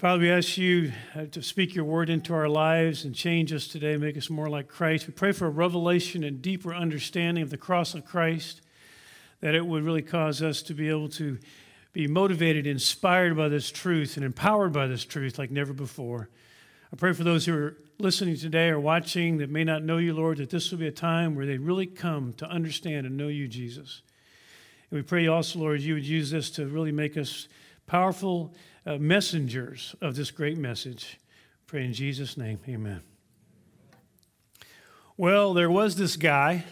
Father, we ask you uh, to speak your word into our lives and change us today, make us more like Christ. We pray for a revelation and deeper understanding of the cross of Christ, that it would really cause us to be able to be motivated, inspired by this truth, and empowered by this truth like never before. I pray for those who are listening today or watching that may not know you, Lord, that this will be a time where they really come to understand and know you, Jesus. And we pray also, Lord, you would use this to really make us powerful uh, messengers of this great message. Pray in Jesus' name, amen. Well, there was this guy,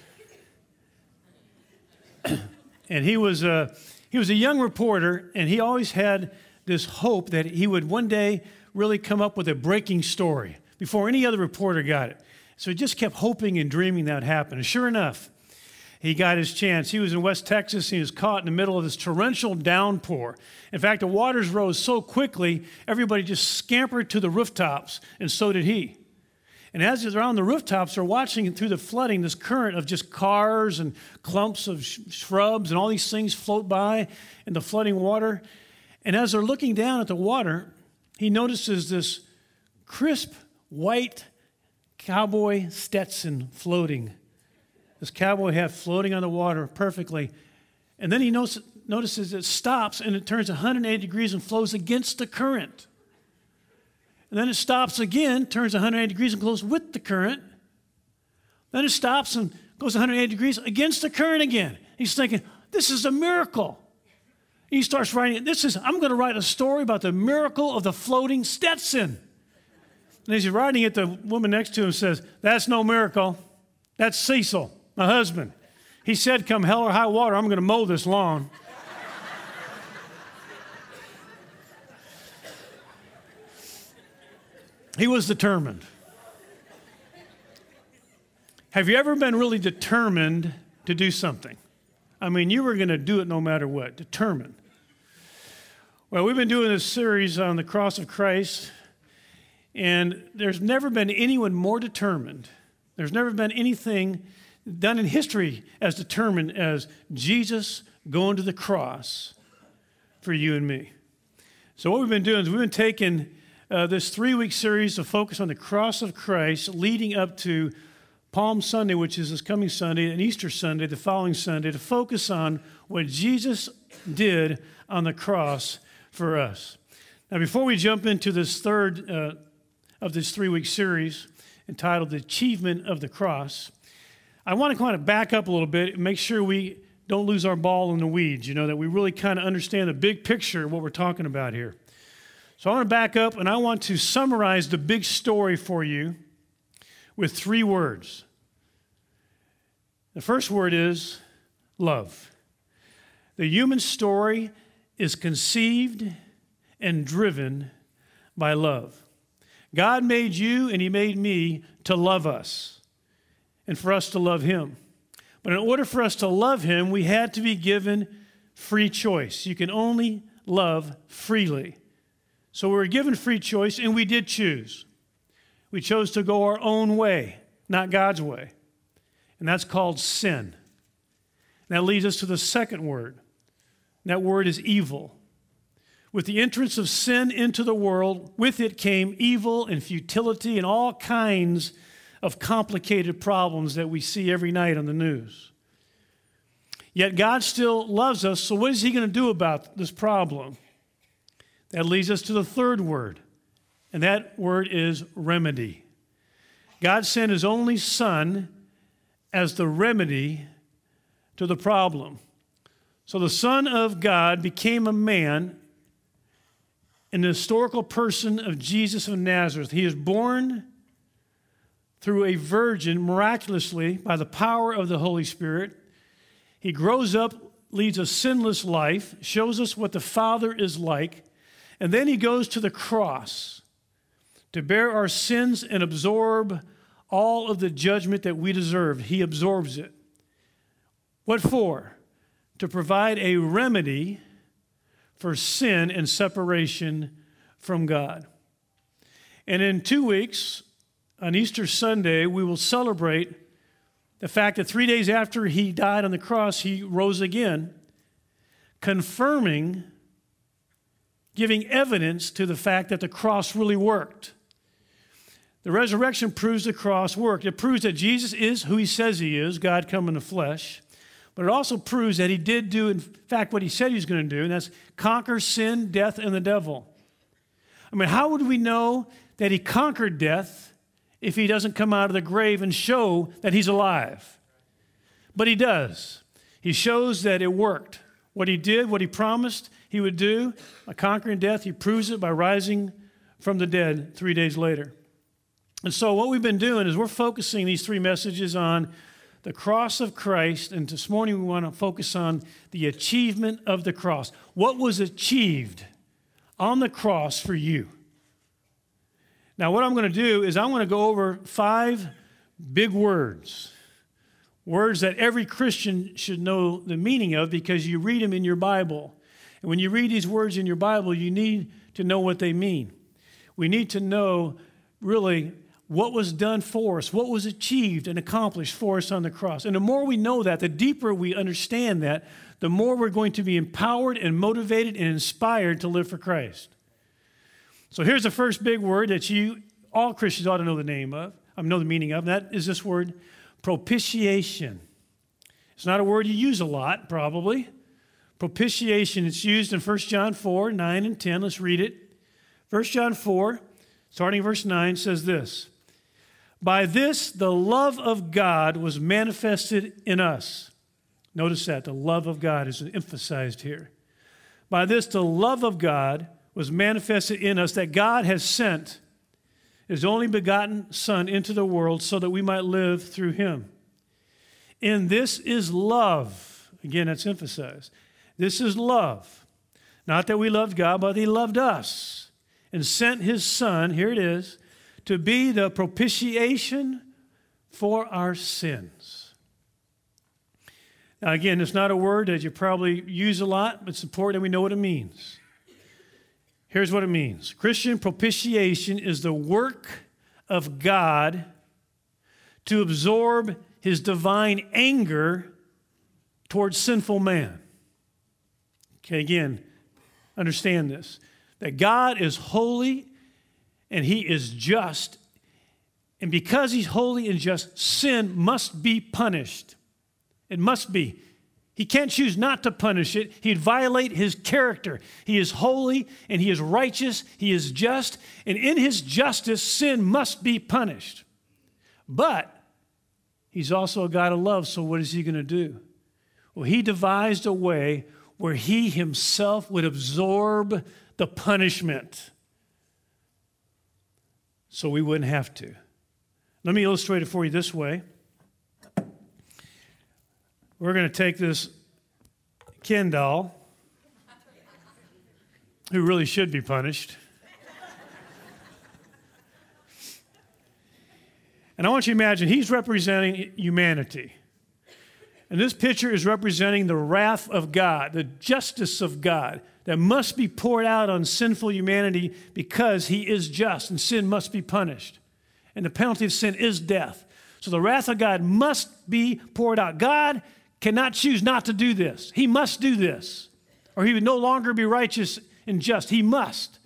and he was a, he was a young reporter, and he always had this hope that he would one day really come up with a breaking story before any other reporter got it. So he just kept hoping and dreaming that would happen. And sure enough, he got his chance. He was in West Texas. He was caught in the middle of this torrential downpour. In fact, the waters rose so quickly, everybody just scampered to the rooftops, and so did he. And as they're on the rooftops, they're watching through the flooding this current of just cars and clumps of shrubs and all these things float by in the flooding water. And as they're looking down at the water, he notices this crisp white cowboy Stetson floating this cowboy hat floating on the water perfectly. And then he notices, notices it stops and it turns 180 degrees and flows against the current. And then it stops again, turns 180 degrees and goes with the current. Then it stops and goes 180 degrees against the current again. He's thinking, this is a miracle. He starts writing, it. this is, I'm going to write a story about the miracle of the floating Stetson. And as he's writing it, the woman next to him says, That's no miracle. That's Cecil my husband. He said, Come hell or high water, I'm going to mow this lawn. he was determined. Have you ever been really determined to do something? I mean, you were going to do it no matter what, determined. Well, we've been doing this series on the cross of Christ, and there's never been anyone more determined. There's never been anything done in history as determined as Jesus going to the cross for you and me. So, what we've been doing is we've been taking uh, this three week series to focus on the cross of Christ leading up to Palm Sunday, which is this coming Sunday, and Easter Sunday, the following Sunday, to focus on what Jesus did on the cross for us. Now, before we jump into this third uh, of this three week series entitled The Achievement of the Cross, I want to kind of back up a little bit and make sure we don't lose our ball in the weeds, you know, that we really kind of understand the big picture of what we're talking about here. So I want to back up and I want to summarize the big story for you with three words. The first word is love. The human story is conceived and driven by love. God made you and He made me to love us and for us to love Him. But in order for us to love Him, we had to be given free choice. You can only love freely. So we were given free choice, and we did choose. We chose to go our own way, not God's way. And that's called sin. That leads us to the second word. And That word is evil. With the entrance of sin into the world, with it came evil and futility and all kinds of complicated problems that we see every night on the news. Yet God still loves us, so what is He going to do about this problem? That leads us to the third word, and that word is remedy. God sent His only Son as the remedy to the problem. So the Son of God became a man in the historical person of Jesus of Nazareth. He is born through a virgin miraculously by the power of the Holy Spirit. He grows up, leads a sinless life, shows us what the Father is like, and then he goes to the cross to bear our sins and absorb all of the judgment that we deserve. He absorbs it. What for? To provide a remedy for sin and separation from God. And in two weeks, on Easter Sunday, we will celebrate the fact that three days after he died on the cross, he rose again, confirming, giving evidence to the fact that the cross really worked. The resurrection proves the cross worked. It proves that Jesus is who he says he is, God come in the flesh. But it also proves that he did do, in fact, what he said he was going to do, and that's conquer sin, death, and the devil. I mean, how would we know that he conquered death if he doesn't come out of the grave and show that he's alive? But he does. He shows that it worked. What he did, what he promised he would do, by conquering death, he proves it by rising from the dead three days later. And so, what we've been doing is we're focusing these three messages on the cross of Christ. And this morning, we want to focus on the achievement of the cross. What was achieved on the cross for you? Now, what I'm going to do is I'm going to go over five big words. Words that every Christian should know the meaning of because you read them in your Bible. And when you read these words in your Bible, you need to know what they mean. We need to know really what was done for us, what was achieved and accomplished for us on the cross. And the more we know that, the deeper we understand that, the more we're going to be empowered and motivated and inspired to live for Christ. So here's the first big word that you, all Christians, ought to know the name of, I know the meaning of, and that is this word propitiation. It's not a word you use a lot, probably. Propitiation, it's used in 1 John 4, 9 and 10. Let's read it. 1 John 4, starting verse 9, says this By this the love of God was manifested in us. Notice that the love of God is emphasized here. By this the love of God was manifested in us that God has sent his only begotten Son into the world so that we might live through him. And this is love. Again, that's emphasized. This is love. Not that we loved God, but he loved us and sent his Son, here it is, to be the propitiation for our sins. Now, again, it's not a word that you probably use a lot, but it's important that we know what it means. Here's what it means Christian propitiation is the work of God to absorb his divine anger towards sinful man. Okay, again, understand this that God is holy and he is just. And because he's holy and just, sin must be punished. It must be. He can't choose not to punish it. He'd violate his character. He is holy and he is righteous. He is just. And in his justice, sin must be punished. But he's also a God of love, so what is he going to do? Well, he devised a way where he himself would absorb the punishment so we wouldn't have to. Let me illustrate it for you this way. We're going to take this Ken doll, who really should be punished. And I want you to imagine he's representing humanity. And this picture is representing the wrath of God, the justice of God that must be poured out on sinful humanity because he is just and sin must be punished. And the penalty of sin is death. So the wrath of God must be poured out. God cannot choose not to do this. He must do this, or he would no longer be righteous and just. He must.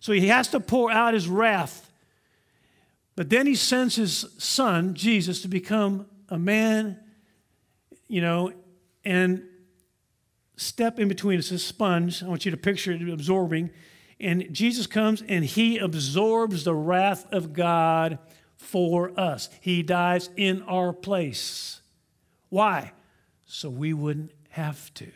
So he has to pour out his wrath. But then he sends his son, Jesus, to become a man you know, and step in between. It's a sponge. I want you to picture it absorbing. And Jesus comes and he absorbs the wrath of God for us. He dies in our place. Why? So we wouldn't have to.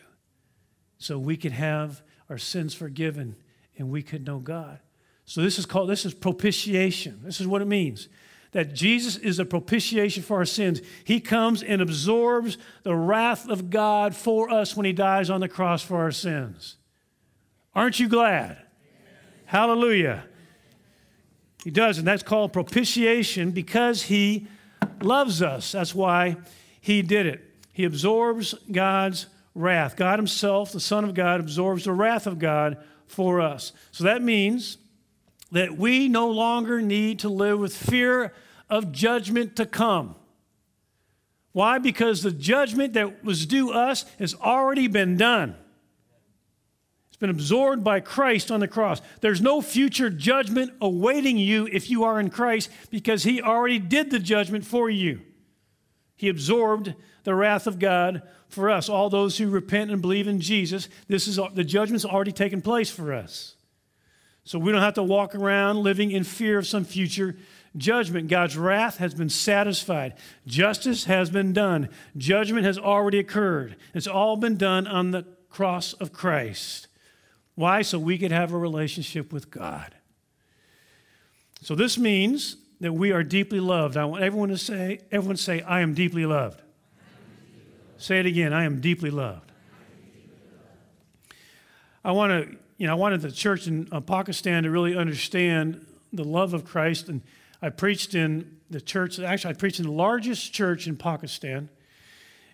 So we could have our sins forgiven and we could know God. So this is called this is propitiation. This is what it means that Jesus is a propitiation for our sins. He comes and absorbs the wrath of God for us when he dies on the cross for our sins. Aren't you glad? Amen. Hallelujah. He does, and that's called propitiation because he loves us. That's why he did it. He absorbs God's wrath. God Himself, the Son of God, absorbs the wrath of God for us. So that means that we no longer need to live with fear of judgment to come. Why? Because the judgment that was due us has already been done. It's been absorbed by Christ on the cross. There's no future judgment awaiting you if you are in Christ because He already did the judgment for you. He absorbed the wrath of God for us, all those who repent and believe in Jesus. This is the judgment's already taken place for us. So we don't have to walk around living in fear of some future judgment. God's wrath has been satisfied. Justice has been done. Judgment has already occurred. It's all been done on the cross of Christ. Why? So we could have a relationship with God. So this means that we are deeply loved. I want everyone to say, everyone say, I am deeply loved. Say it again, I am deeply loved. I want to, you know, I wanted the church in uh, Pakistan to really understand the love of Christ. And I preached in the church, actually, I preached in the largest church in Pakistan.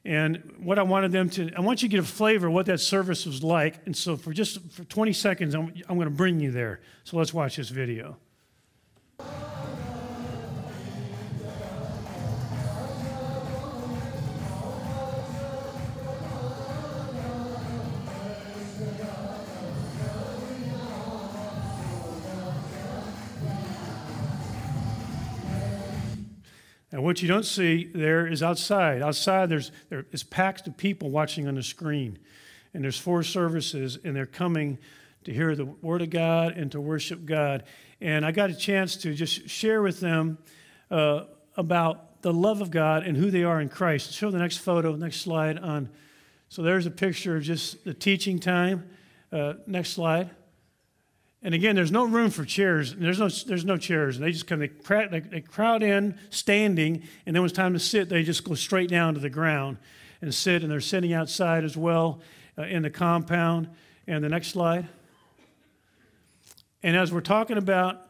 And what I wanted them to, I want you to get a flavor of what that service was like. And so for just for 20 seconds, I'm, I'm going to bring you there. So let's watch this video. And what you don't see there is outside. Outside, there's there is packed of people watching on the screen, and there's four services, and they're coming to hear the Word of God and to worship God. And I got a chance to just share with them uh, about the love of God and who they are in Christ. Show the next photo, next slide on. So there's a picture of just the teaching time. Uh, next slide. And again, there's no room for chairs. There's no, there's no chairs. They just come, they, they, they crowd in standing, and then when it's time to sit, they just go straight down to the ground and sit. And they're sitting outside as well uh, in the compound. And the next slide. And as we're talking about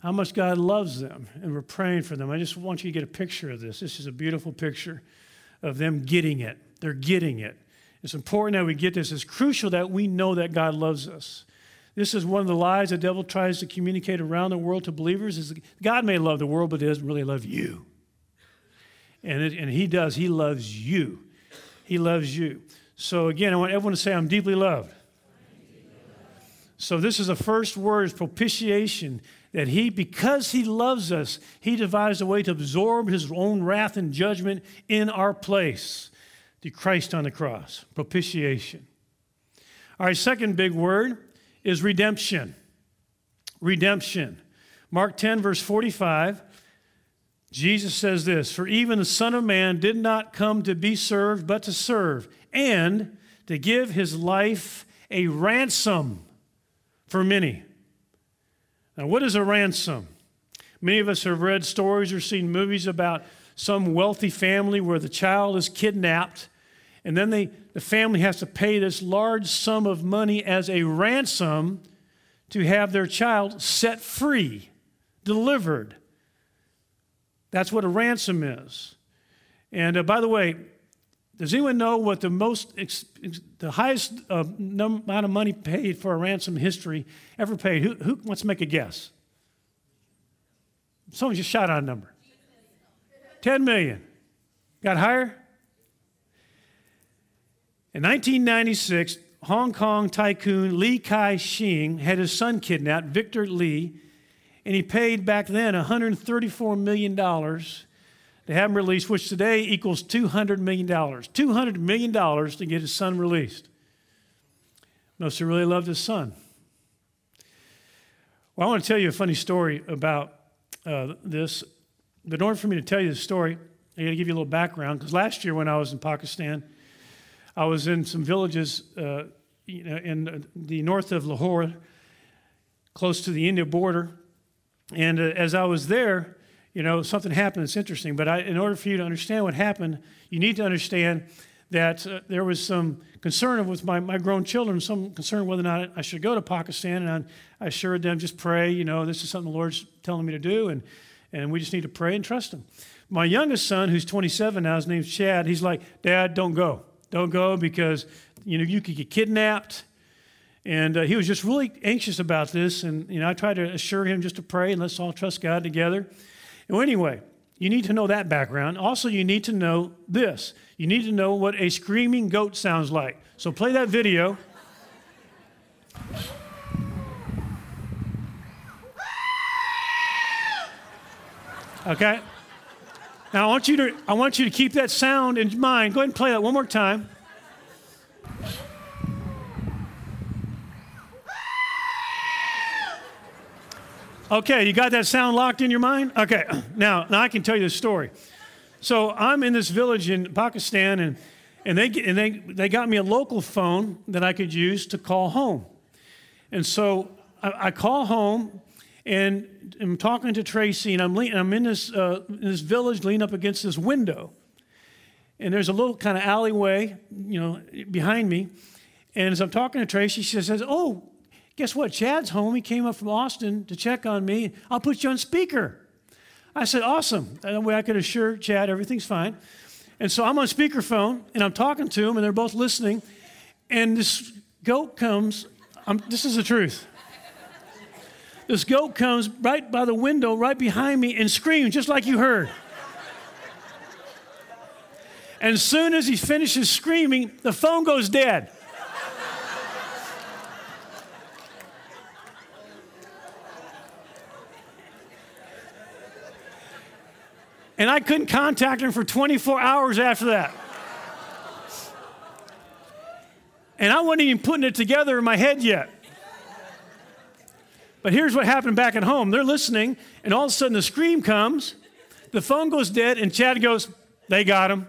how much God loves them and we're praying for them, I just want you to get a picture of this. This is a beautiful picture of them getting it. They're getting it. It's important that we get this. It's crucial that we know that God loves us. This is one of the lies the devil tries to communicate around the world to believers is God may love the world, but he doesn't really love you. And, it, and he does. He loves you. He loves you. So again, I want everyone to say, I'm deeply loved. So this is the first word is propitiation. That he, because he loves us, he devised a way to absorb his own wrath and judgment in our place. The Christ on the cross. Propitiation. All right, second big word is redemption. Redemption. Mark 10, verse 45, Jesus says this For even the Son of Man did not come to be served, but to serve, and to give his life a ransom for many. Now, what is a ransom? Many of us have read stories or seen movies about some wealthy family where the child is kidnapped and then they, the family has to pay this large sum of money as a ransom to have their child set free, delivered. That's what a ransom is. And uh, by the way, does anyone know what the most, ex- the highest uh, num- amount of money paid for a ransom history ever paid? Who, who wants to make a guess? Someone just shout out a number. 10 million. Got higher? In 1996, Hong Kong tycoon Li Ka-shing had his son kidnapped, Victor Li, and he paid back then $134 million to have him released, which today equals $200 million. $200 million to get his son released. Must have really loved his son. Well, I want to tell you a funny story about uh, this. But in order for me to tell you the story, I got to give you a little background because last year when I was in Pakistan, I was in some villages uh, you know, in the north of Lahore, close to the India border. And uh, as I was there, you know, something happened that's interesting. But I, in order for you to understand what happened, you need to understand that uh, there was some concern with my, my grown children, some concern whether or not I should go to Pakistan. And I, I assured them, just pray, you know, this is something the Lord's telling me to do. And, and we just need to pray and trust Him. My youngest son, who's 27 now, his name's Chad, he's like, Dad, don't go. Don't go because you know you could get kidnapped. And uh, he was just really anxious about this. And you know, I tried to assure him just to pray and let's all trust God together. Well, anyway, you need to know that background. Also, you need to know this. You need to know what a screaming goat sounds like. So play that video. Okay? Now I want you to I want you to keep that sound in mind. Go ahead and play that one more time. Okay, you got that sound locked in your mind? Okay, now, now I can tell you the story. So I'm in this village in Pakistan, and, and, they, and they, they got me a local phone that I could use to call home. And so I, I call home, and I'm talking to Tracy, and I'm, lean, I'm in, this, uh, in this village leaning up against this window. And there's a little kind of alleyway, you know, behind me. And as I'm talking to Tracy, she says, Oh, Guess what? Chad's home. He came up from Austin to check on me. I'll put you on speaker. I said, Awesome. That way I could assure Chad everything's fine. And so I'm on speakerphone and I'm talking to him, and they're both listening. And this goat comes. I'm, this is the truth. This goat comes right by the window, right behind me, and screams just like you heard. And as soon as he finishes screaming, the phone goes dead. And I couldn't contact him for 24 hours after that. And I wasn't even putting it together in my head yet. But here's what happened back at home. They're listening, and all of a sudden the scream comes, the phone goes dead, and Chad goes, They got him.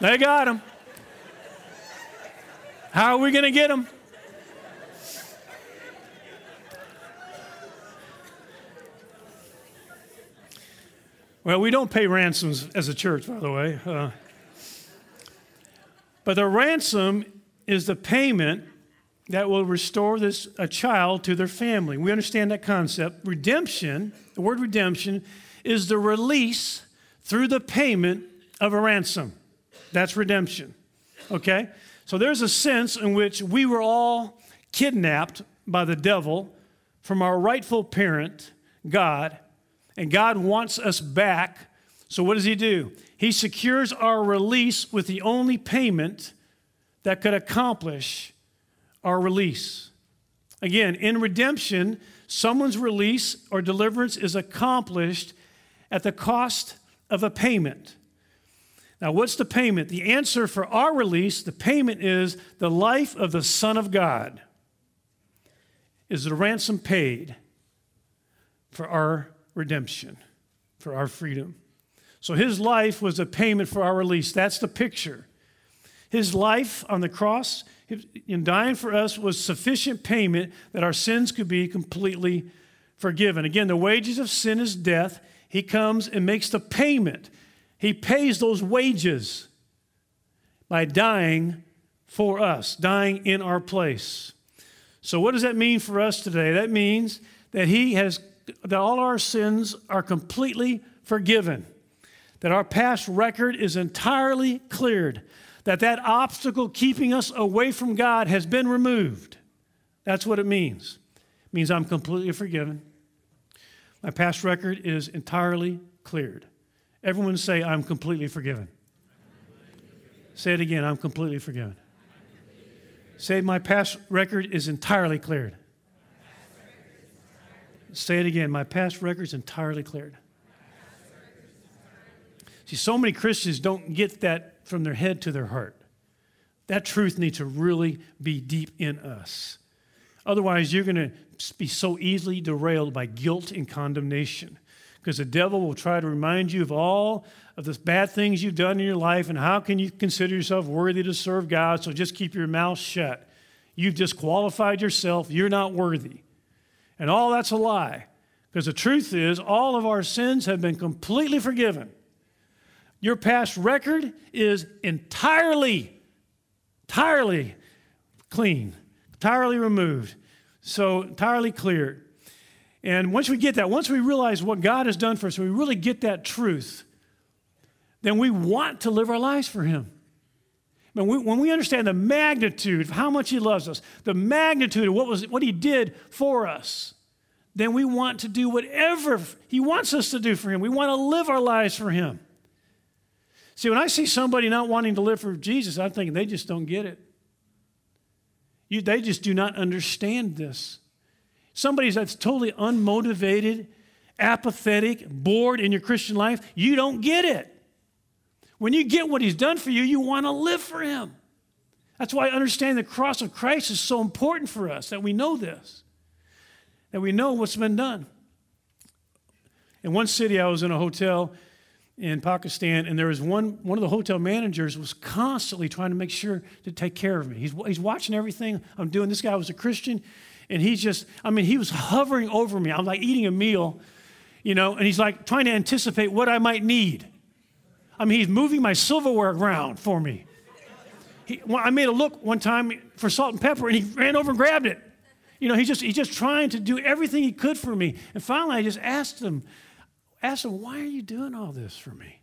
they got him. How are we going to get him? Well, we don't pay ransoms as a church, by the way. Uh, but the ransom is the payment that will restore this a child to their family. We understand that concept. Redemption, the word redemption, is the release through the payment of a ransom. That's redemption. Okay? So there's a sense in which we were all kidnapped by the devil from our rightful parent, God, and God wants us back. So, what does He do? He secures our release with the only payment that could accomplish our release. Again, in redemption, someone's release or deliverance is accomplished at the cost of a payment. Now, what's the payment? The answer for our release, the payment is the life of the Son of God. Is the ransom paid for our redemption, for our freedom. So his life was a payment for our release. That's the picture. His life on the cross, in dying for us, was sufficient payment that our sins could be completely forgiven. Again, the wages of sin is death. He comes and makes the payment. He pays those wages by dying for us, dying in our place. So, what does that mean for us today? That means that He has that all our sins are completely forgiven, that our past record is entirely cleared, that that obstacle keeping us away from God has been removed. That's what it means. It means I'm completely forgiven. My past record is entirely cleared. Everyone say, I'm completely forgiven. Say it again, I'm completely forgiven. Say, my past record is entirely cleared. Say it again. My past record is entirely cleared. See, so many Christians don't get that from their head to their heart. That truth needs to really be deep in us. Otherwise, you're going to be so easily derailed by guilt and condemnation because the devil will try to remind you of all of the bad things you've done in your life and how can you consider yourself worthy to serve God, so just keep your mouth shut. You've disqualified yourself. You're not worthy. And all that's a lie. Because the truth is, all of our sins have been completely forgiven. Your past record is entirely, entirely clean, entirely removed, so entirely cleared. And once we get that, once we realize what God has done for us, we really get that truth, then we want to live our lives for Him. When we, when we understand the magnitude of how much He loves us, the magnitude of what, was, what He did for us, then we want to do whatever He wants us to do for Him. We want to live our lives for Him. See, when I see somebody not wanting to live for Jesus, I'm thinking they just don't get it. You, they just do not understand this. Somebody that's totally unmotivated apathetic, bored in your Christian life, you don't get it. When you get what he's done for you, you want to live for him. That's why understanding the cross of Christ is so important for us, that we know this, that we know what's been done. In one city, I was in a hotel in Pakistan, and there was one, one of the hotel managers was constantly trying to make sure to take care of me. He's, he's watching everything I'm doing. This guy was a Christian, and he's just, I mean, he was hovering over me. I'm like eating a meal, you know, and he's like trying to anticipate what I might need. I mean, he's moving my silverware around for me. He, I made a look one time for salt and pepper, and he ran over and grabbed it. You know, he's just, he's just trying to do everything he could for me. And finally, I just asked him, asked him, Why are you doing all this for me?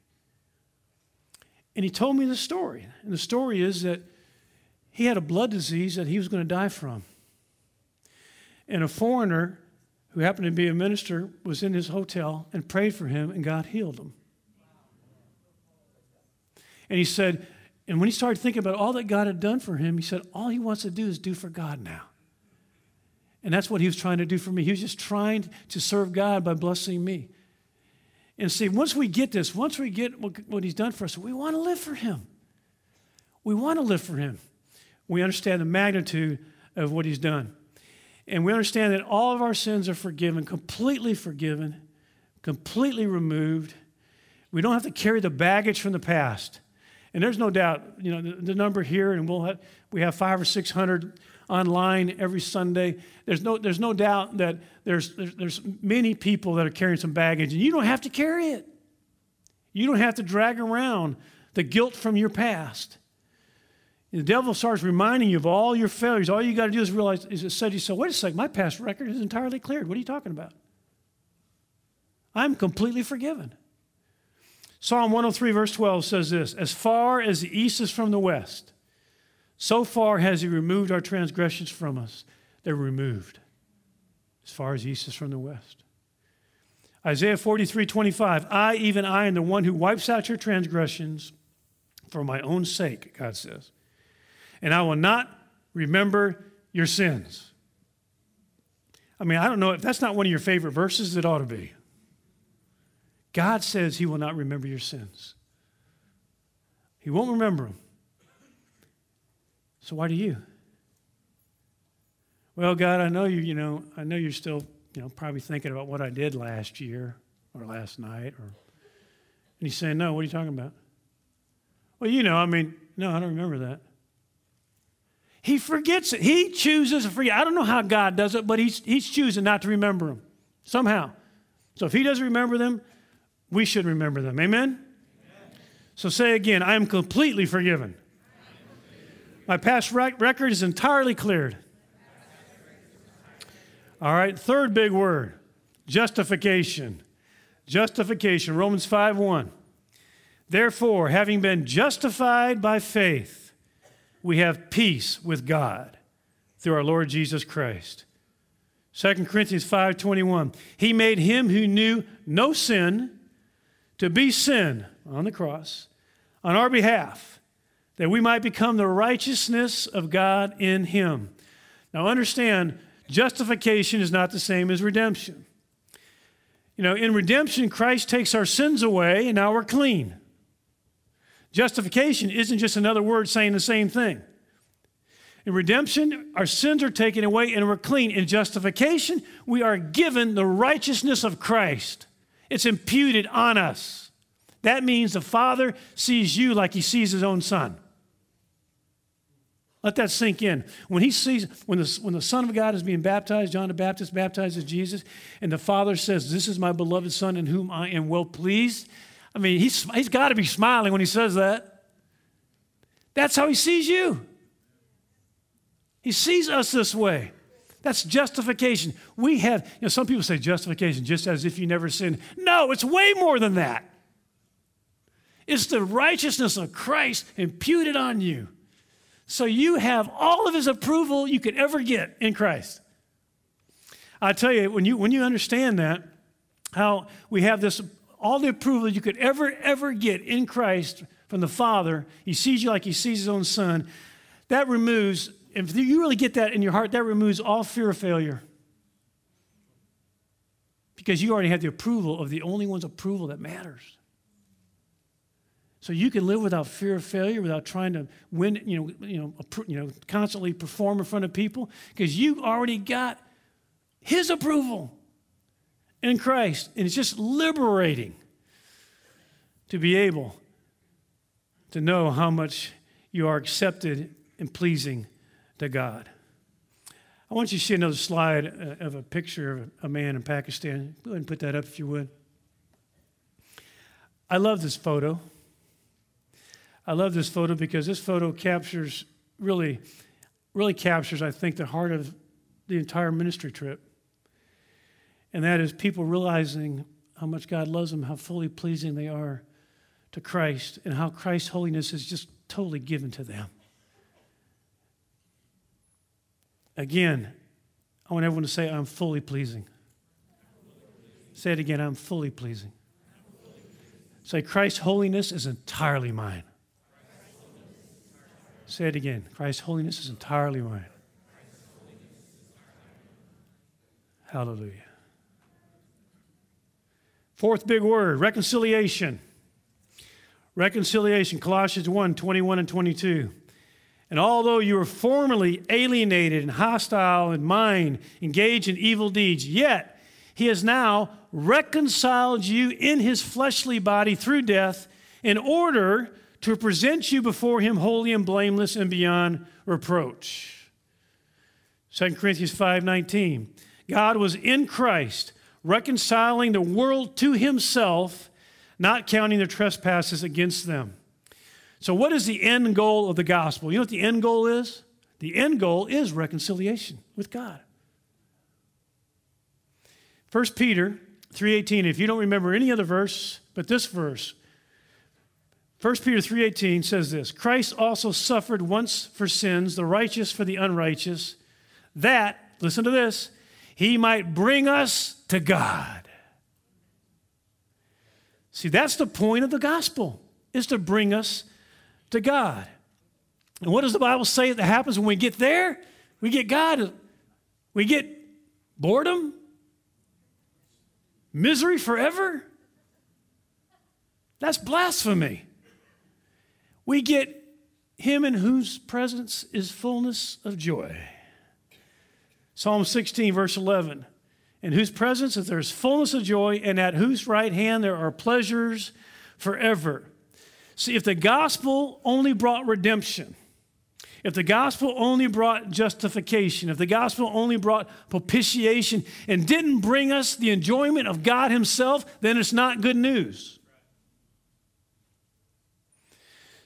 And he told me the story. And the story is that he had a blood disease that he was going to die from. And a foreigner who happened to be a minister was in his hotel and prayed for him, and God healed him. And he said, and when he started thinking about all that God had done for him, he said, all he wants to do is do for God now. And that's what he was trying to do for me. He was just trying to serve God by blessing me. And see, once we get this, once we get what, he's done for us, we want to live for him. We want to live for him. We understand the magnitude of what he's done. And we understand that all of our sins are forgiven, completely forgiven, completely removed. We don't have to carry the baggage from the past. And there's no doubt, you know, the, the number here, and we'll have, we have five or six hundred online every Sunday. There's no, there's no doubt that there's, there's, there's many people that are carrying some baggage, and you don't have to carry it. You don't have to drag around the guilt from your past. The devil starts reminding you of all your failures. All you got to do is realize, is said to yourself, wait a second, my past record is entirely cleared. What are you talking about? I'm completely forgiven. Psalm 103, verse 12 says this As far as the east is from the west, so far has he removed our transgressions from us. They're removed as far as east is from the west. Isaiah 43, 25. I, even I, am the one who wipes out your transgressions for my own sake, God says. And I will not remember your sins. I mean, I don't know if that's not one of your favorite verses, it ought to be. God says he will not remember your sins. He won't remember them. So why do you? Well, God, I know you, you know, I know you're still, you know, probably thinking about what I did last year or last night or and he's saying, No, what are you talking about? Well, you know, I mean, no, I don't remember that. He forgets it. He chooses to forget. I don't know how God does it, but he's, he's choosing not to remember them somehow. So if he doesn't remember them, we should remember them. Amen? Amen. So say again, I am completely forgiven. My past rec- record is entirely cleared. All right, third big word justification. Justification, Romans 5 1. Therefore, having been justified by faith, we have peace with God through our Lord Jesus Christ. 2 Corinthians 5:21 He made him who knew no sin to be sin on the cross on our behalf that we might become the righteousness of God in him. Now understand, justification is not the same as redemption. You know, in redemption, Christ takes our sins away and now we're clean. Justification isn't just another word saying the same thing. In redemption, our sins are taken away and we're clean. In justification, we are given the righteousness of Christ, it's imputed on us. That means the Father sees you like he sees his own son. Let that sink in. When he sees, when the, when the Son of God is being baptized, John the Baptist baptizes Jesus, and the Father says, This is my beloved Son in whom I am well pleased. I mean, he's, he's got to be smiling when he says that. That's how he sees you. He sees us this way. That's justification. We have, you know, some people say justification just as if you never sinned. No, it's way more than that. It's the righteousness of Christ imputed on you. So you have all of his approval you could ever get in Christ. I tell you, when you, when you understand that, how we have this, all the approval you could ever, ever get in Christ from the Father, he sees you like he sees his own son, that removes, if you really get that in your heart, that removes all fear of failure. because you already have the approval of the only one's approval that matters. So you can live without fear of failure, without trying to win, you know, you know, you know constantly perform in front of people, because you already got his approval in Christ. And it's just liberating to be able to know how much you are accepted and pleasing to God. I want you to see another slide uh, of a picture of a man in Pakistan. Go ahead and put that up if you would. I love this photo. I love this photo because this photo captures really, really captures, I think, the heart of the entire ministry trip. And that is people realizing how much God loves them, how fully pleasing they are to Christ, and how Christ's holiness is just totally given to them. Again, I want everyone to say, I'm fully pleasing. Say it again, I'm fully pleasing. Say, Christ's holiness is entirely mine. Say it again. Christ's holiness is entirely mine. Hallelujah. Fourth big word reconciliation. Reconciliation, Colossians 1 21 and 22. And although you were formerly alienated and hostile in mind, engaged in evil deeds, yet he has now reconciled you in his fleshly body through death in order to present you before him holy and blameless and beyond reproach. 2 Corinthians 5:19 God was in Christ reconciling the world to himself not counting their trespasses against them so, what is the end goal of the gospel? You know what the end goal is? The end goal is reconciliation with God. 1 Peter 3:18 if you don't remember any other verse but this verse 1 Peter 3:18 says this Christ also suffered once for sins the righteous for the unrighteous that listen to this he might bring us to God See that's the point of the gospel is to bring us to God. And what does the Bible say that happens when we get there? We get God, we get boredom, misery forever. That's blasphemy. We get him in whose presence is fullness of joy. Psalm 16, verse 11. In whose presence is there's fullness of joy, and at whose right hand there are pleasures forever. See, if the gospel only brought redemption, if the gospel only brought justification, if the gospel only brought propitiation and didn't bring us the enjoyment of God Himself, then it's not good news.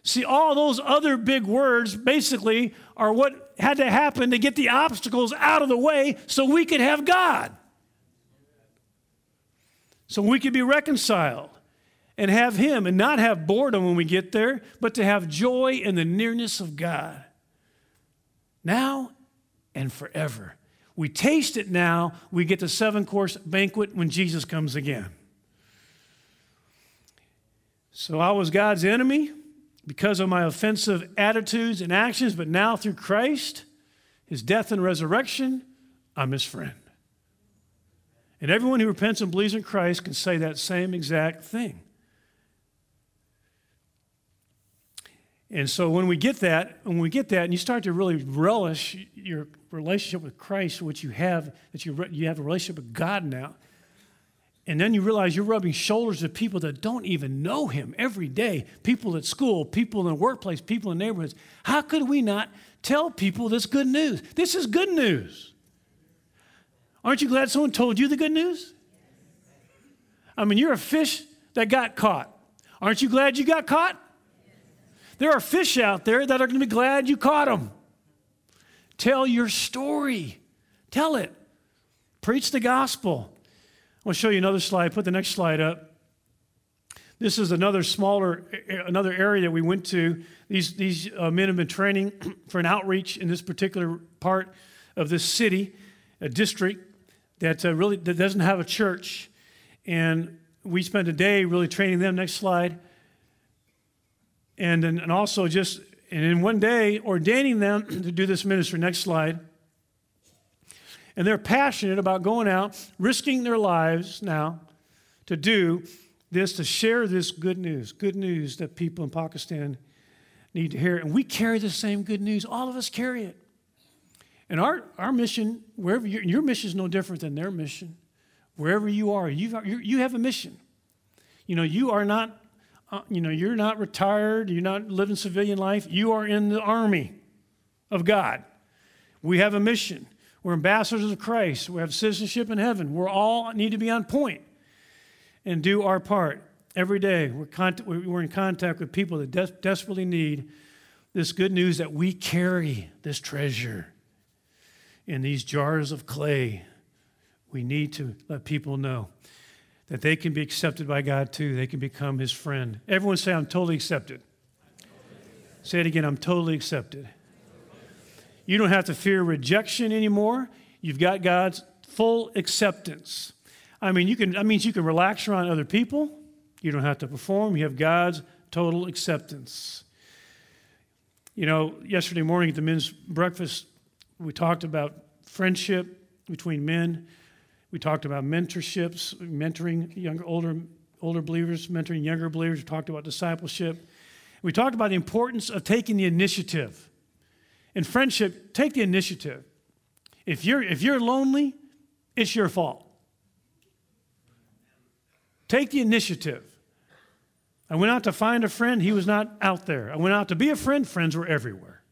See, all those other big words basically are what had to happen to get the obstacles out of the way so we could have God. So we could be reconciled and have Him and not have boredom when we get there, but to have joy in the nearness of God now and forever. We taste it now, we get the seven course banquet when Jesus comes again. So I was God's enemy because of my offensive attitudes and actions, but now through Christ, his death and resurrection, I'm his friend. And everyone who repents and believes in Christ can say that same exact thing. And so when we get that, when we get that, and you start to really relish your relationship with Christ, which you have, that you, you have a relationship with God now, and then you realize you're rubbing shoulders with people that don't even know Him every day people at school, people in the workplace, people in neighborhoods. How could we not tell people this good news? This is good news. Aren't you glad someone told you the good news? I mean, you're a fish that got caught. Aren't you glad you got caught? There are fish out there that are going to be glad you caught them. Tell your story. Tell it. Preach the gospel. I'll show you another slide. Put the next slide up. This is another smaller, another area that we went to. These, these uh, men have been training for an outreach in this particular part of this city, a district that uh, really that doesn't have a church. And we spent a day really training them. Next slide and, and also just and in one day ordaining them to do this ministry. Next slide. And they're passionate about going out, risking their lives now to do this, to share this good news, good news that people in Pakistan need to hear. And we carry the same good news. All of us carry it. And our, our mission, wherever your mission is no different than their mission. Wherever you are, you've, you have a mission. You know, you are not, uh, you know, you're not retired. You're not living civilian life. You are in the army of God. We have a mission. We're ambassadors of Christ. We have citizenship in heaven. We all need to be on point and do our part. Every day, we're, con- we're in contact with people that de- desperately need this good news that we carry this treasure in these jars of clay. We need to let people know that they can be accepted by God too. They can become His friend. Everyone say, I'm totally accepted. Say it again, I'm totally accepted. You don't have to fear rejection anymore. You've got God's full acceptance. I mean, you can, that means you can relax around other people. You don't have to perform. You have God's total acceptance. You know, yesterday morning at the men's breakfast, we talked about friendship between men. We talked about mentorships, mentoring younger, older, older believers, mentoring younger believers. We talked about discipleship. We talked about the importance of taking the initiative in friendship, take the initiative. If you're, if you're lonely, it's your fault. Take the initiative. I went out to find a friend, he was not out there. I went out to be a friend, friends were everywhere.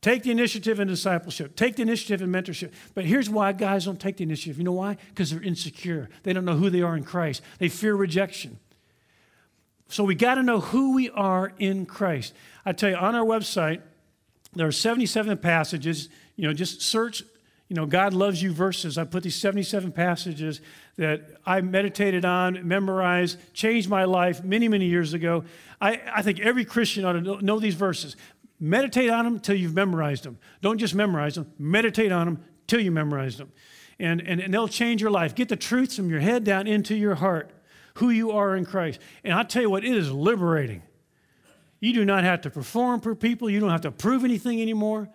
Take the initiative in discipleship. Take the initiative in mentorship. But here's why guys don't take the initiative. You know why? Because they're insecure. They don't know who they are in Christ. They fear rejection. So we got to know who we are in Christ. I tell you, on our website, there are 77 passages. You know, just search, you know, God loves you verses. I put these 77 passages that I meditated on, memorized, changed my life many, many years ago. I, I think every Christian ought to know, these verses. Meditate on them till you've memorized them. Don't just memorize them, meditate on them till you memorize them. And, and, and they'll change your life. Get the truths from your head down into your heart, who you are in Christ. And I'll tell you what, it is liberating. You do not have to perform for people. You don't have to prove anything anymore.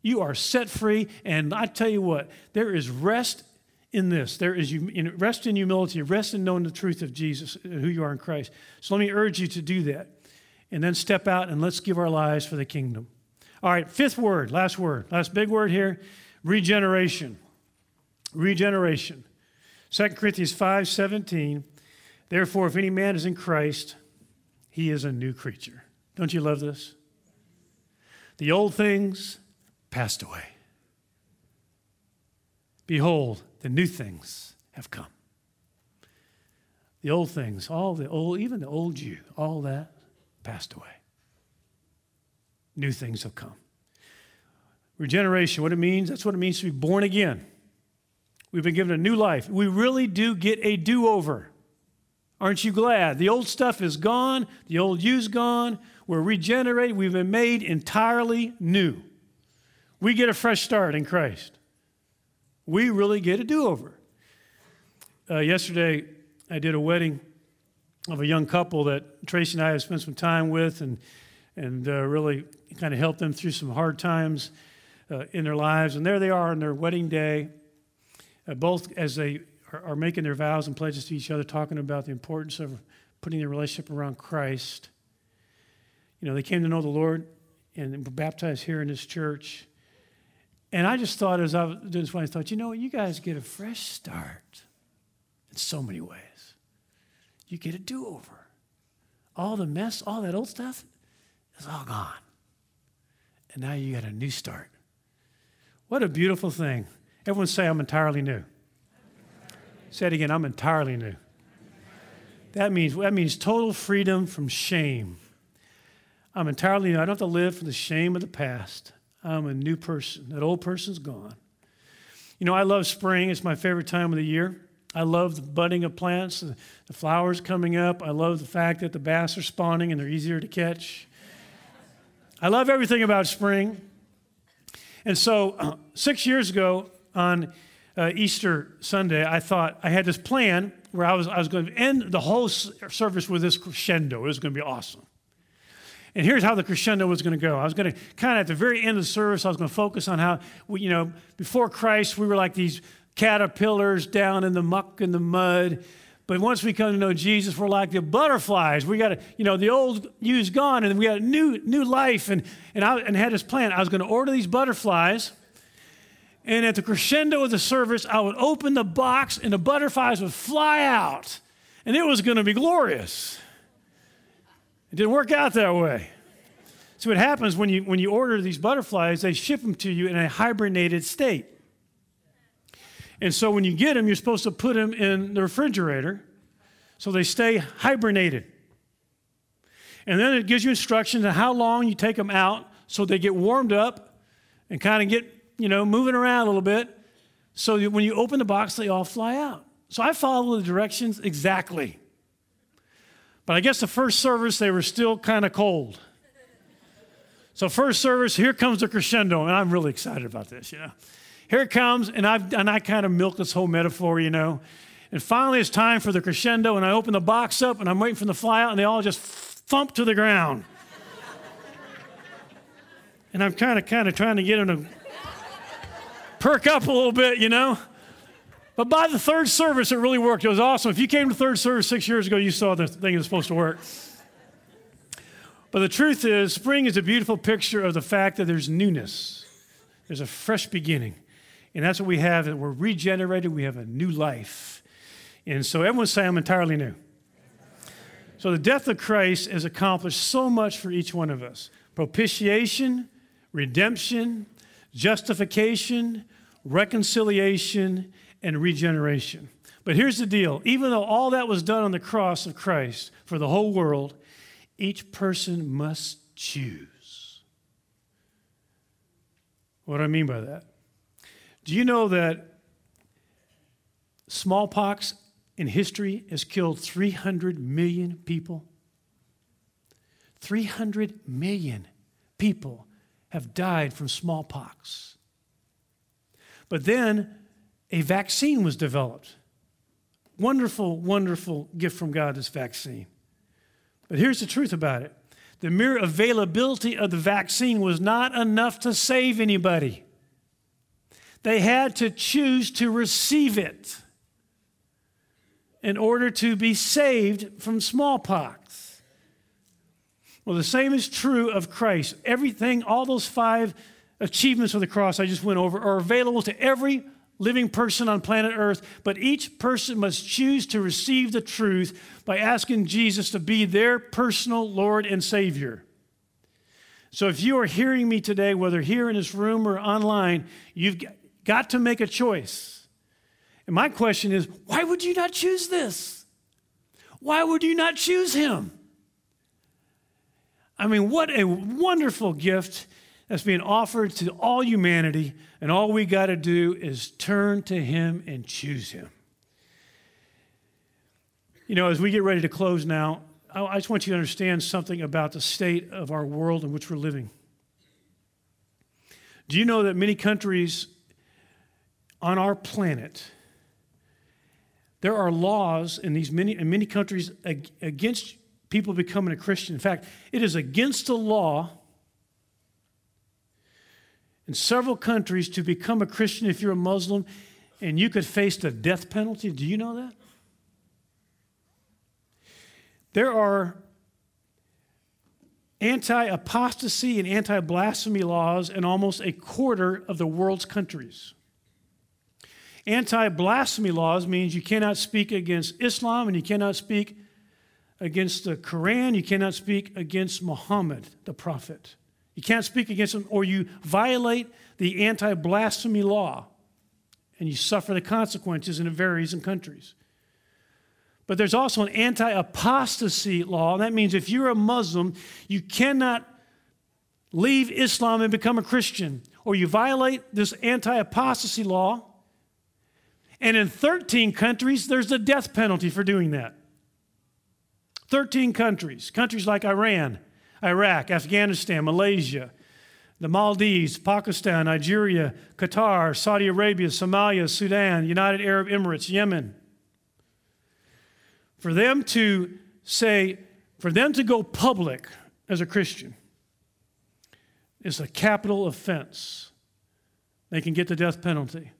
You are set free. And I tell you what, there is rest in this. There is rest in humility, rest in knowing the truth of Jesus, uh, who you are in Christ. So let me urge you to do that. And then step out and let's give our lives for the kingdom. All right, fifth word, last word, last big word here regeneration. Regeneration. 2 Corinthians 5 17. Therefore, if any man is in Christ, he is a new creature. Don't you love this? The old things passed away. Behold, the new things have come. The old things, all the old, even the old you, all that passed away. New things have come. Regeneration, what it means, that's what it means to be born again. We've been given a new life. We really do get a do over. Aren't you glad? The old stuff is gone, the old you's gone. We're regenerated, we've been made entirely new. We get a fresh start in Christ. We really get a do over. Uh, yesterday, I did a wedding of a young couple that Tracy and I have spent some time with and, and uh, really kind of helped them through some hard times uh, in their lives. And there they are on their wedding day, uh, both as they are, are making their vows and pledges to each other, talking about the importance of putting their relationship around Christ you know, they came to know the Lord and were baptized here in this church. And I just thought, as I was doing this, I thought, you know, you guys get a fresh start in so many ways. You get a do over. All the mess, all that old stuff is all gone. And now you got a new start. What a beautiful thing. Everyone say, I'm entirely new. Say it again, I'm entirely new. That means, that means total freedom from shame I'm entirely new. I don't have to live for the shame of the past. I'm a new person. That old person's gone. You know, I love spring. It's my favorite time of the year. I love the budding of plants, the, flowers coming up. I love the fact that the bass are spawning and they're easier to catch. I love everything about spring. And so, six years ago on uh, Easter Sunday, I thought I had this plan where I was, I was going to end the whole service with this crescendo. It was going to be awesome. And here's how the crescendo was going to go. I was going to kind of at the very end of the service, I was going to focus on how, we, you know, before Christ, we were like these caterpillars down in the muck and the mud. But once we come to know Jesus, we're like the butterflies. We got to, you know, the old you's gone, and we got a new new life. And and I and had this plan. I was going to order these butterflies, and at the crescendo of the service, I would open the box, and the butterflies would fly out, and it was going to be glorious. It didn't work out that way. So what happens when you when you order these butterflies, they ship them to you in a hibernated state. And so when you get them, you're supposed to put them in the refrigerator so they stay hibernated. And then it gives you instructions on how long you take them out so they get warmed up and kind of get, you know, moving around a little bit. So when you open the box, they all fly out. So I follow the directions exactly. But I guess the first service, they were still kind of cold. So, first service, here comes the crescendo, and I'm really excited about this, you know. Here it comes, and, I've, and I kind of milk this whole metaphor, you know. And finally, it's time for the crescendo, and I open the box up, and I'm waiting for them to fly out, and they all just thump to the ground. and I'm kind of, kind of trying to get them to perk up a little bit, you know. But by the third service, it really worked. It was awesome. If you came to third service six years ago, you saw the thing was supposed to work. But the truth is, spring is a beautiful picture of the fact that there's newness, there's a fresh beginning. And that's what we have. That We're regenerated. We have a new life. And so everyone say, I'm entirely new. So the death of Christ has accomplished so much for each one of us propitiation, redemption, justification, reconciliation, and regeneration. But here's the deal even though all that was done on the cross of Christ for the whole world, each person must choose. What do I mean by that? Do you know that smallpox in history has killed 300 million people? 300 million people have died from smallpox. But then a vaccine was developed. Wonderful, wonderful gift from God, this vaccine. But here's the truth about it the mere availability of the vaccine was not enough to save anybody. They had to choose to receive it in order to be saved from smallpox. Well, the same is true of Christ. Everything, all those five achievements of the cross I just went over, are available to every living person on planet Earth, but each person must choose to receive the truth by asking Jesus to be their personal Lord and Savior. So if you are hearing me today, whether here in this room or online, you've got to make a choice. And my question is why would you not choose this? Why would you not choose him? I mean, what a wonderful gift that's being offered to all humanity, and all we got to do is turn to him and choose him. You know, as we get ready to close now, I just want you to understand something about the state of our world in which we're living. Do you know that many countries on our planet, there are laws in these many in many countries against people becoming a Christian. In fact, it is against the law in several countries to become a Christian if you're a Muslim, and you could face the death penalty. Do you know that? There are anti apostasy and anti blasphemy laws in almost a quarter of the world's countries. Anti blasphemy laws means you cannot speak against Islam and you cannot speak against the Quran, you cannot speak against Muhammad, the prophet. You can't speak against them, or you violate the anti blasphemy law and you suffer the consequences, and it varies in countries. But there's also an anti apostasy law. and That means if you're a Muslim, you cannot leave Islam and become a Christian, or you violate this anti apostasy law, and in 13 countries, there's the death penalty for doing that. 13 countries, countries like Iran, Iraq, Afghanistan, Malaysia, the Maldives, Pakistan, Nigeria, Qatar, Saudi Arabia, Somalia, Sudan, United Arab Emirates, Yemen. For them to say, for them to go public as a Christian is a capital offense. They can get the death penalty.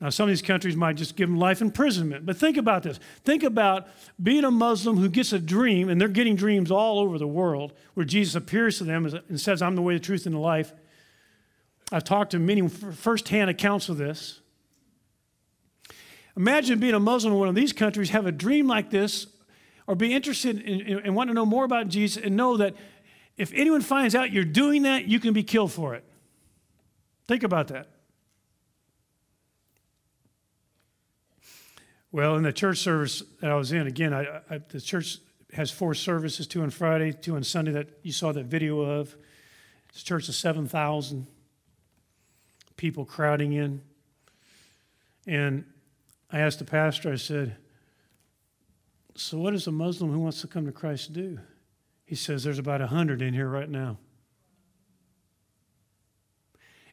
Now, some of these countries might just give them life imprisonment, but think about this. Think about being a Muslim who gets a dream, and they're getting dreams all over the world where Jesus appears to them and says, I'm the way, the truth, and the life. I've talked to many firsthand accounts of this. Imagine being a Muslim in one of these countries, have a dream like this, or be interested in, in, and want to know more about Jesus, and know that if anyone finds out you're doing that, you can be killed for it. Think about that. Well, in the church service that I was in, again, I, I, the church has four services two on Friday, two on Sunday that you saw that video of. It's a church of 7,000 people crowding in. And I asked the pastor, I said, So, what does a Muslim who wants to come to Christ do? He says, There's about 100 in here right now.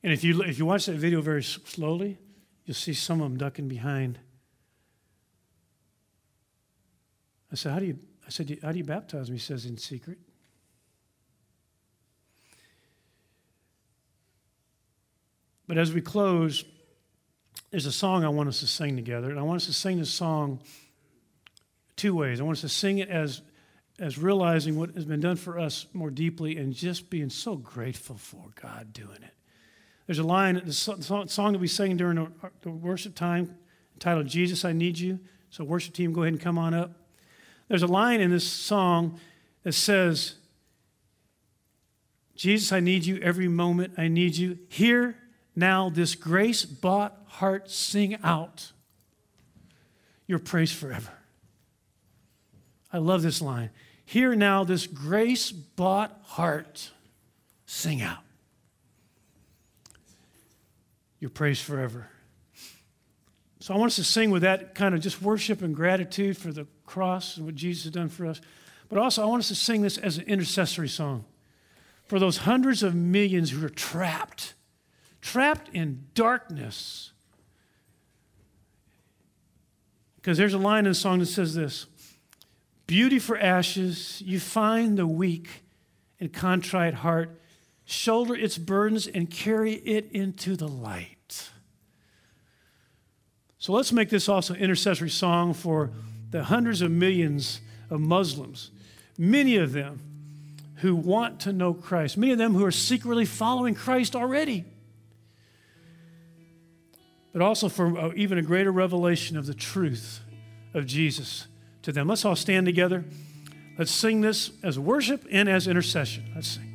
And if you, if you watch that video very slowly, you'll see some of them ducking behind I said, How do you, I said, How do you baptize me? He says, In secret. But as we close, there's a song I want us to sing together. And I want us to sing this song two ways. I want us to sing it as, as realizing what has been done for us more deeply and just being so grateful for God doing it. There's a line, the song that we sang during the worship time entitled Jesus, I Need You. So, worship team, go ahead and come on up. There's a line in this song that says, Jesus, I need you every moment. I need you. Here now, this grace bought heart sing out your praise forever. I love this line. Here now, this grace bought heart sing out your praise forever. So I want us to sing with that kind of just worship and gratitude for the cross and what Jesus has done for us. But also, I want us to sing this as an intercessory song for those hundreds of millions who are trapped, trapped in darkness. Because there's a line in the song that says this Beauty for ashes, you find the weak and contrite heart, shoulder its burdens and carry it into the light. So let's make this also an intercessory song for the hundreds of millions of Muslims, many of them who want to know Christ, many of them who are secretly following Christ already. But also for uh, even a greater revelation of the truth of Jesus to them. Let's all stand together. Let's sing this as worship and as intercession. Let's sing.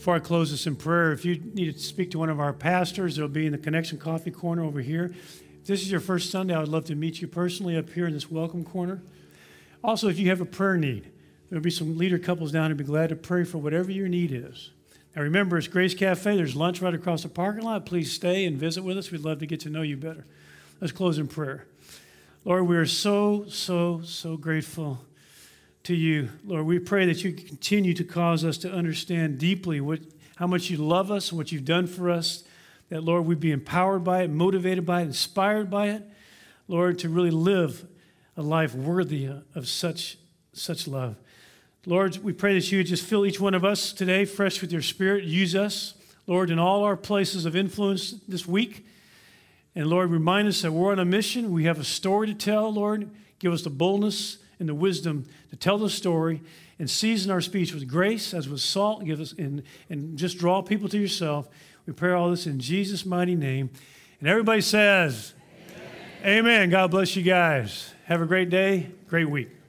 Before I close this in prayer, if you need to speak to one of our pastors, they'll be in the Connection Coffee Corner over here. If this is your first Sunday, I would love to meet you personally up here in this welcome corner. Also, if you have a prayer need, there'll be some leader couples down and be glad to pray for whatever your need is. Now, remember, it's Grace Cafe. There's lunch right across the parking lot. Please stay and visit with us. We'd love to get to know you better. Let's close in prayer. Lord, we are so, so, so grateful to you. Lord, we pray that you continue to cause us to understand deeply what, how much you love us what you've done for us. That, Lord, we'd be empowered by it, motivated by it, inspired by it. Lord, to really live a life worthy of such, such love. Lord, we pray that you just fill each one of us today fresh with your spirit. Use us, Lord, in all our places of influence this week. And Lord, remind us that we're on a mission. We have a story to tell, Lord. Give us the boldness and the wisdom to tell the story and season our speech with grace as with salt. Give us and, and just draw people to yourself. We pray all this in Jesus' mighty name. And everybody says, Amen. Amen. God bless you guys. Have a great day, great week.